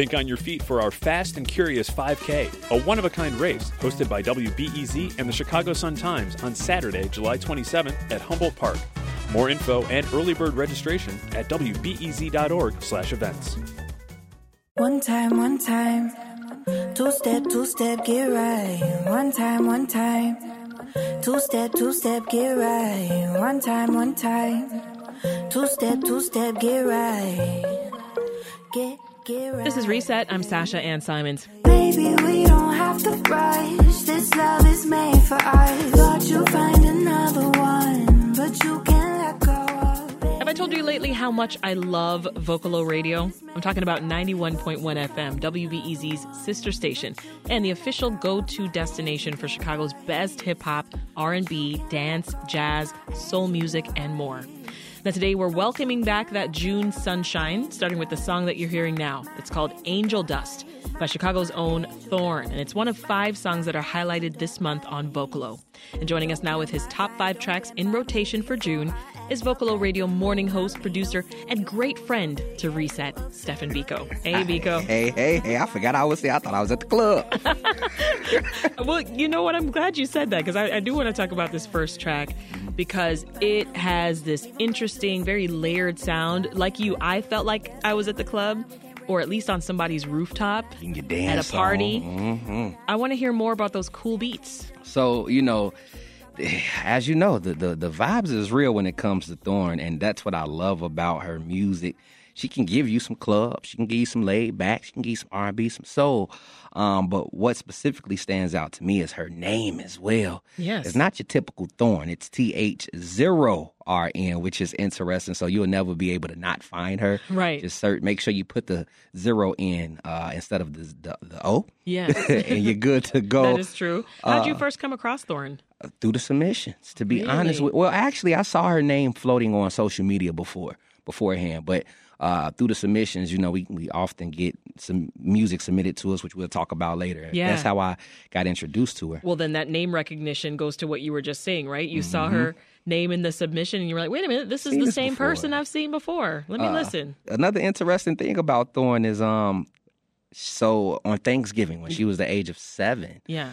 Think on your feet for our Fast and Curious 5K, a one of a kind race hosted by WBEZ and the Chicago Sun Times on Saturday, July 27th at Humboldt Park. More info and early bird registration at wbez.org/events. One time, one time. Two step, two step, get right. One time, one time. Two step, two step, get right. One time, one time. Two step, two step, get right. Get. This is Reset. I'm Sasha Ann Simons. Baby, we don't have to rush. This love is made for us. Thought you find another one, but you can't let go. Have I told you lately how much I love Vocalo Radio? I'm talking about 91.1 FM, WBEZ's sister station, and the official go-to destination for Chicago's best hip hop, R&B, dance, jazz, soul music, and more. Now, today we're welcoming back that June sunshine, starting with the song that you're hearing now. It's called Angel Dust by Chicago's own Thorn, and it's one of five songs that are highlighted this month on Vocalo. And joining us now with his top five tracks in rotation for June is Vocalo Radio morning host, producer, and great friend to Reset, Stefan Biko. Hey, Biko. Hey, hey, hey, I forgot I was there. I thought I was at the club. Well, you know what? I'm glad you said that because I, I do want to talk about this first track because it has this interesting, very layered sound. Like you, I felt like I was at the club or at least on somebody's rooftop You can at a party. hmm I want to hear more about those cool beats. So, you know, as you know, the, the, the vibes is real when it comes to Thorn, and that's what I love about her music. She can give you some club, she can give you some laid back, she can give you some R&B, some soul. Um, but what specifically stands out to me is her name as well. Yes. It's not your typical Thorn. It's T H zero R N, which is interesting. So you'll never be able to not find her. Right. Just search, make sure you put the zero in uh, instead of the the, the O. Yes. and you're good to go that is true. How'd uh, you first come across Thorn? through the submissions. To be honest with, well, actually, I saw her name floating on social media before beforehand, but uh, through the submissions, you know, we we often get some music submitted to us, which we'll talk about later. Yeah. That's how I got introduced to her. Well, then that name recognition goes to what you were just saying, right? You saw Mm-hmm. her name in the submission and you were like, wait a minute, this is Seen the this same before. person I've seen before. Let me Uh, listen. Another interesting thing about Thorn is, um, so on Thanksgiving when she was the age of seven, Yeah.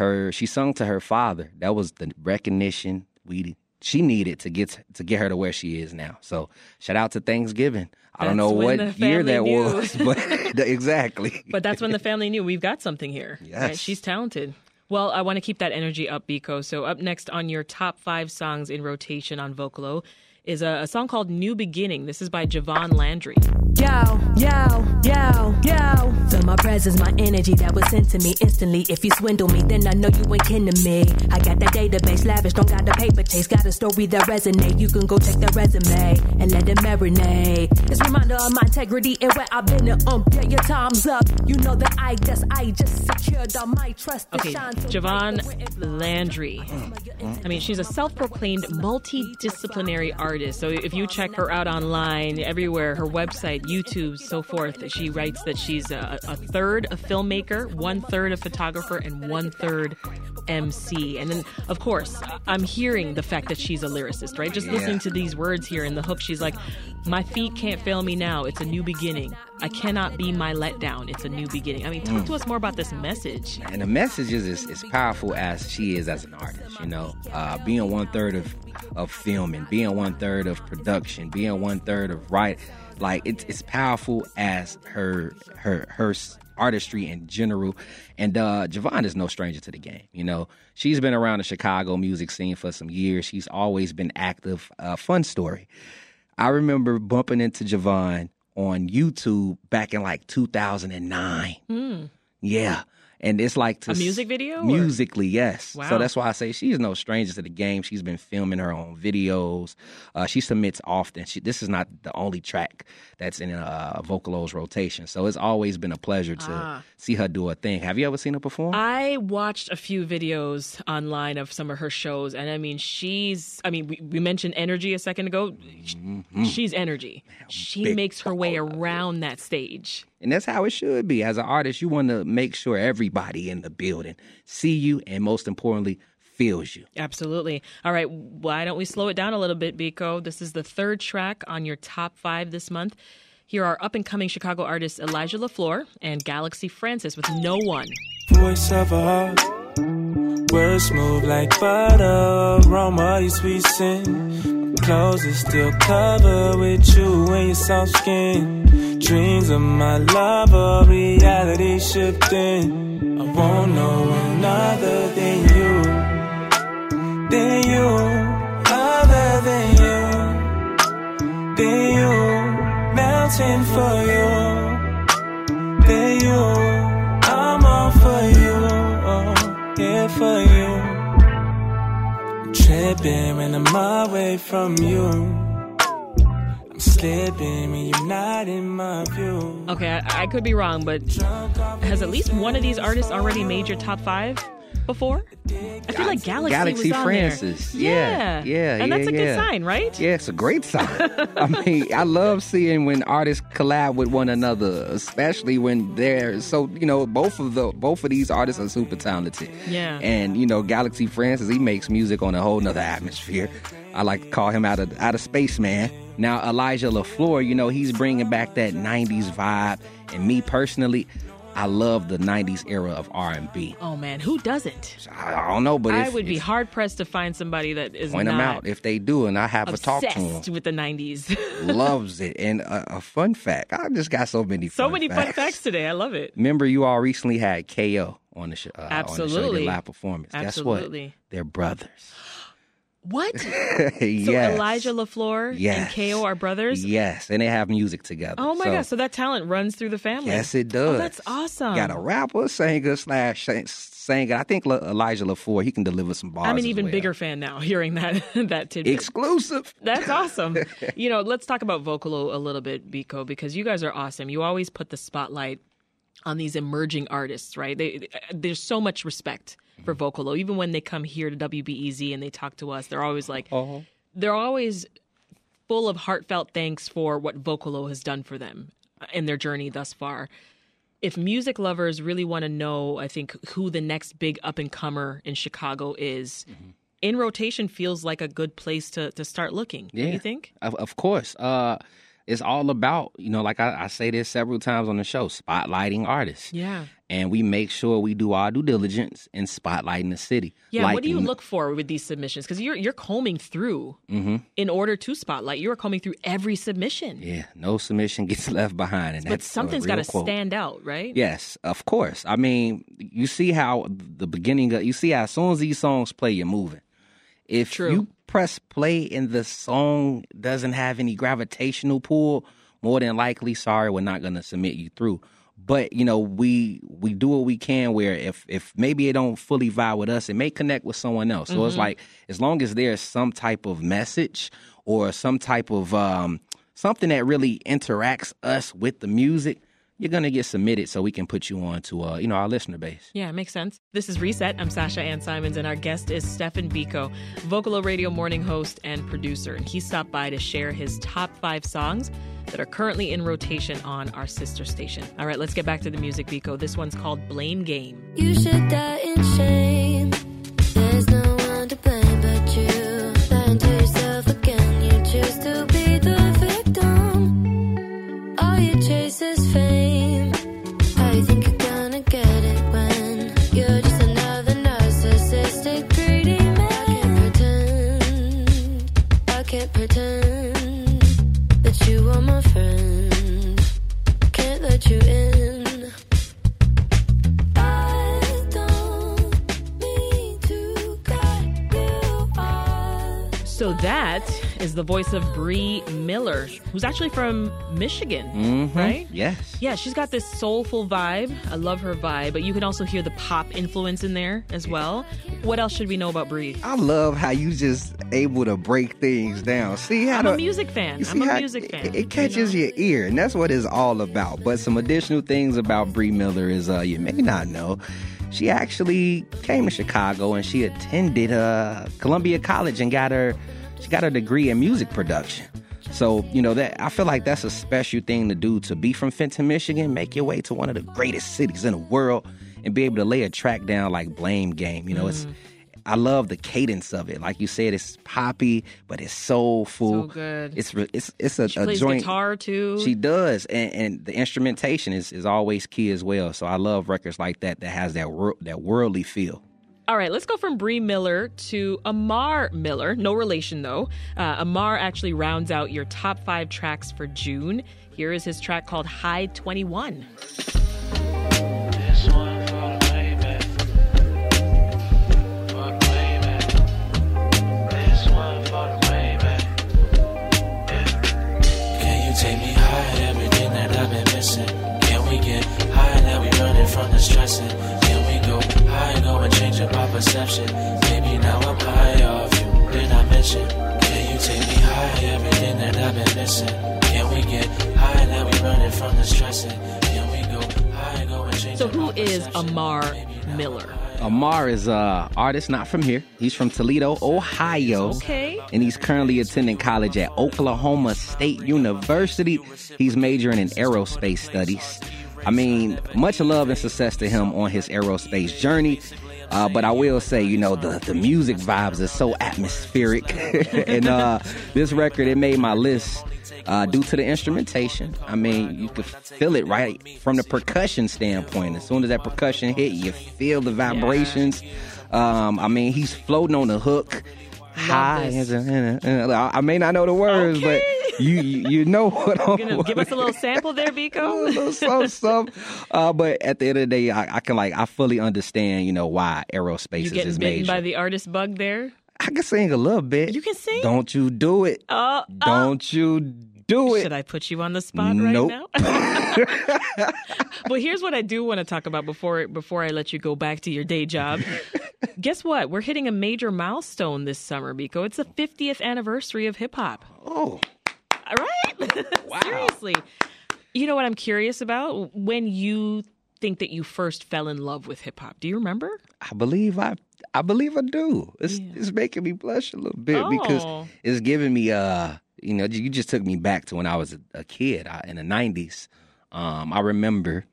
her she sung to her father. That was the recognition we she needed to get to get her to where she is now. So shout out to Thanksgiving. I don't know what year that knew. was, but exactly. But that's when the family knew we've got something here. right? Yes. She's talented. Well, I want to keep that energy up, Biko. So up next on your top five songs in rotation on Vocalo is a, a song called New Beginning. This is by Jovan Landry. Yo, yo, yo, yo. Feel my presence, my energy that was sent to me instantly. If you swindle me, then I know you ain't kin to me. I got that database, lavish, don't got the paper chase. Got a story that resonate. You can go check the resume and let it marinate. It's a reminder of my integrity and where I've been. And, um, yeah, your time's up. You know that I guess I just secured all my trust. Okay, shine so bright Jovan that wherever I Landry. I mean, she's a self proclaimed multidisciplinary artist. So if you check her out online, everywhere, her website, YouTube, so forth, she writes that she's a, a third a filmmaker, one third a photographer, and one third MC. And then, of course, I'm hearing the fact that she's a lyricist, right? Just Yeah. listening to these words here in the hook, she's like, My feet can't fail me now. It's a new beginning. I cannot be my letdown. It's a new beginning. I mean, talk to us more about this message. and the message is as, as powerful as she is as an artist. You know, uh, being one third of of filming, being one third of production, being one third of write, like it's it's powerful as her her her artistry in general. And uh, Jovan is no stranger to the game. You know, she's been around the Chicago music scene for some years. She's always been active. Uh, fun story. I remember bumping into Jovan on YouTube back in like 2009. Yeah. And it's like to A music video, or- Musically, yes. Wow. So that's why I say she's no stranger to the game. She's been filming her own videos. Uh, she submits often. She, this is not the only track that's in uh, Vocalo's rotation. So it's always been a pleasure to Ah. see her do a thing. Have you ever seen her perform? I watched a few videos online of some of her shows, and I mean, she's. I mean, we, we mentioned energy a second ago. She's energy. She makes her way around that stage. And that's how it should be. As an artist, you want to make sure everybody in the building see you and most importantly, feels you. Absolutely. All right, why don't we slow it down a little bit, Biko? This is the third track on your top five this month. Here are up and coming Chicago artists Elijah LeFlore and Galaxy Francis with No One. Voice of a heart, words smooth like butter, aroma you sweet sin. Clothes is still covered with you and your soft skin. Dreams of my love lover, reality shifting. I won't know another than you, than you, other than you, than you, mountain for you, than you. I'm all for you, oh, yeah, for you. Tripping when I'm away from you. Okay, I, I could be wrong, but has at least one of these artists already made your top five before? I feel like Galaxy, Galaxy was on Francis. there. Yeah, yeah, and that's yeah, a good yeah. sign, right? Yeah, it's a great sign. I mean, I love seeing when artists collab with one another, especially when they're so. You know, both of the both of these artists are super talented. Yeah. And you know, Galaxy Francis, he makes music on a whole nother atmosphere. I like to call him out of out of space, man. Now Elijah LeFlore, you know, he's bringing back that '90s vibe, and me personally. I love the '90s era of R&B. Oh man, who doesn't? I, don't know, but I would be hard pressed to find somebody that is point them out if they do, and I have a talk to obsessed them. with the '90s. loves it. And a, a fun fact, I just got so many. so many fun facts today. I love it. Remember, you all recently had KO on the show. Uh, On the show, Absolutely. their live performance. Guess Absolutely. what? They're brothers. What? So yes. Elijah LeFlore Yes. and KO are brothers? Yes, and they have music together. Oh my so, gosh, so that talent runs through the family. Yes, it oh, does. Oh, that's awesome. Got a rapper, singer slash sing- singer. I think Le- Elijah LeFlore, he can deliver some bars. I'm an even well. bigger fan now hearing that that tidbit. Exclusive. That's awesome. you know, let's talk about Vocalo a little bit, Biko, because you guys are awesome. You always put the spotlight on these emerging artists, right? They, there's so much respect for Vocalo. Even when they come here to WBEZ and they talk to us, they're always like, they're always full of heartfelt thanks for what Vocalo has done for them in their journey thus far. If music lovers really want to know, I think, who the next big up and comer in Chicago is, in rotation feels like a good place to, to start looking. Yeah. You think? Of, of course. Uh, it's all about, you know, like I, I say this several times on the show, spotlighting artists. Yeah. And we make sure we do our due diligence in spotlighting the city. Yeah. Like what do you look for with these submissions? Because you're you're combing through Mm-hmm. in order to spotlight. You're combing through every submission. Yeah, no submission gets left behind. And but that's something's got got to stand out, right? Yes, of course. I mean, you see how the beginning of you see how as soon as these songs play, you're moving. If True. you press play and the song doesn't have any gravitational pull, more than likely, sorry, we're not gonna submit you through. But you know, we we do what we can. Where if if maybe it don't fully vibe with us, it may connect with someone else. So it's Mm-hmm. like as long as there's some type of message or some type of um, something that really interacts us with the music, you're gonna get submitted so we can put you on to uh, you know our listener base. Yeah, makes sense. This is Reset. I'm Sasha Ann Simons, and our guest is Stefan Biko, Vocalo Radio morning host and producer. And he stopped by to share his top five songs that are currently in rotation on our sister station. All right, let's get back to the music, Biko. This one's called Blame Game. You should die in shame. Victim. All you chase is fame. The voice of Bri Miller, who's actually from Michigan, right? Yes. Yeah, she's got this soulful vibe. I love her vibe, but you can also hear the pop influence in there as well. What else should we know about Bri? I love how you just able to break things down. See how I'm the, a music fan. I'm a music fan. It, it catches your ear, and that's what it's all about. But some additional things about Bri Miller is uh, you may not know. She actually came to Chicago and she attended uh, Columbia College and got her she got a degree in music production. So you know that I feel like that's a special thing to do to be from Fenton, Michigan, make your way to one of the greatest cities in the world, and be able to lay a track down like Blame Game. You know, it's mm. I love the cadence of it. Like you said, it's poppy, but it's soulful. So good. It's it's it's a, joint. She a plays joint. guitar too. She does, and, and the instrumentation is, is always key as well. So I love records like that that has that wor- that worldly feel. All right, let's go from Bri Miller to Amar Miller. No relation though. Uh, Amar actually rounds out your top five tracks for June. Here is his track called High 21. Amar is a artist not from here. He's from Toledo, Ohio. Okay. And he's currently attending college at Oklahoma State University. He's majoring in aerospace studies. I mean, much love and success to him on his aerospace journey. Uh, but I will say, you know, the, the music vibes are so atmospheric. and uh, this record, it made my list uh, due to the instrumentation. I mean, you could feel it right from the percussion standpoint. As soon as that percussion hit, you feel the vibrations. Um, I mean, he's floating on the hook. High. I may not know the words, Okay. but you, you you know what I'm Gonna give us a little sample there, little something, something. Uh, but at the end of the day, I, I can like I fully understand, you know, why aerospace You is getting his bitten major. by the artist bug there? I can sing a little bit. You can sing? Don't you do it? Oh, oh. Don't you do it? Should I put you on the spot right Nope. now? well, here's what I do want to talk about before before I let you go back to your day job. Guess what? We're hitting a major milestone this summer, Biko. It's the 50th anniversary of hip hop. Oh, All right? Seriously. You know what I'm curious about? When you think that you first fell in love with hip hop, do you remember? I believe I. I believe I do. It's it's making me blush a little bit because Oh. it's giving me uh you know you just took me back to when I was a, a kid I, in the nineties. Um, I remember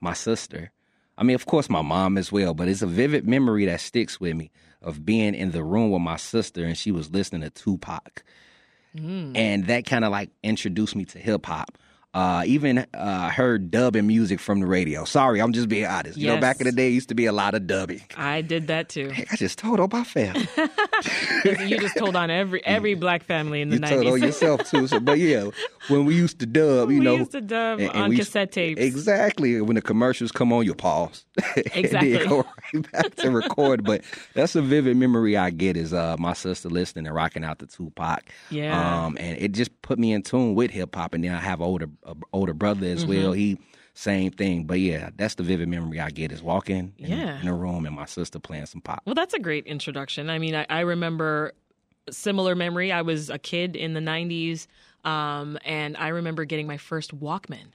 my sister. I mean, of course, my mom as well, but it's a vivid memory that sticks with me of being in the room with my sister and she was listening to Tupac, and that kind of like introduced me to hip hop. Uh, even uh, heard dubbing music from the radio. Sorry, I'm just being honest. You know, back in the day, it used to be a lot of dubbing. I did that too. Heck, I just told on my family. you just told on every every black family in the you told on yourself too. So, but yeah, when we used to dub, you We know, used to dub and- and on cassette tapes. Exactly. When the commercials come on, you pause. Exactly. and then go right back to record. But that's a vivid memory I get is uh my sister listening and rocking out the Tupac. Yeah. Um, and it just put me in tune with hip hop. And then I have older a older brother as well. Mm-hmm. He same thing. But yeah, that's the vivid memory I get is walking in, Yeah. in a room and my sister playing some pop. Well, that's a great introduction. I mean, I, I remember similar memory. I was a kid in the 90s, um, and I remember getting my first Walkman.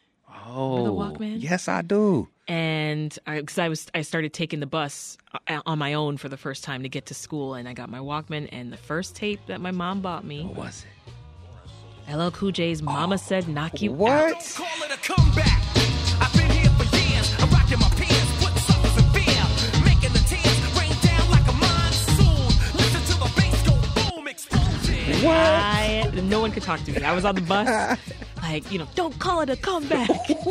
Oh, Walkman? yes, I do. And because I, was, I started taking the bus uh, on my own for the first time to get to school, and I got my Walkman. And the first tape that my mom bought me, What was it? LL Cool J's "Mama Said Knock You What? Out." Call it a comeback. I've been here for years. I'm rocking my pants, putting suckers in fear. Making the tears rain down like a monsoon. Listen to the bass go boom, explosion. I no one could talk to me. I was on the bus, like you know, don't call it a comeback.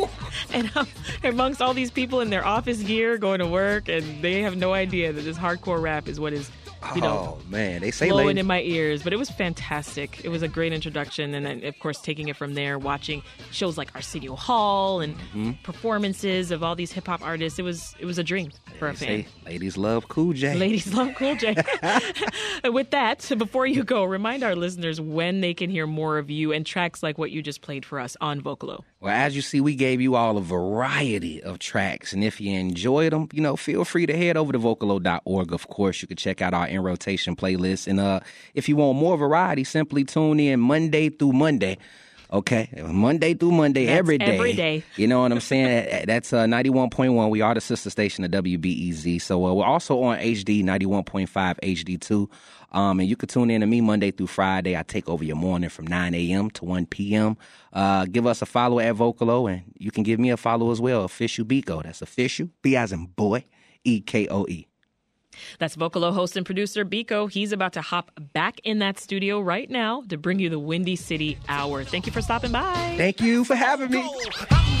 and I'm amongst all these people in their office gear going to work, and they have no idea that this hardcore rap is what is, you know, oh man, they say blowing ladies- in my ears. But it was fantastic. It was a great introduction, and then of course taking it from there, watching shows like Arsenio Hall and Mm-hmm. performances of all these hip hop artists. It was it was a dream for a fan. ladies love Cool J. Ladies love Cool J. With that, before you go, remind our listeners when they can hear more of you and tracks like what you just played for us on Vocalo. Well, as you see, we gave you all a variety of tracks, and if you enjoyed them, you know, feel free to head over to vocalo.org. Of course, you can check out our in rotation playlist, and uh, if you want more variety, simply tune in Monday through Monday. Okay, Monday through Monday, That's every day. every day. You know what I'm saying? That's uh, 91.1. We are the sister station of WBEZ. So uh, we're also on HD 91.5 HD2. Um, and you can tune in to me Monday through Friday. I take over your morning from 9 a.m. to 1 p.m. Uh, give us a follow at Vocalo, and you can give me a follow as well. Official Biko. That's official. B as in boy. E K O E. That's Vocalo host and producer Biko. He's about to hop back in that studio right now to bring you the Windy City Hour. Thank you for stopping by. Thank you for having me.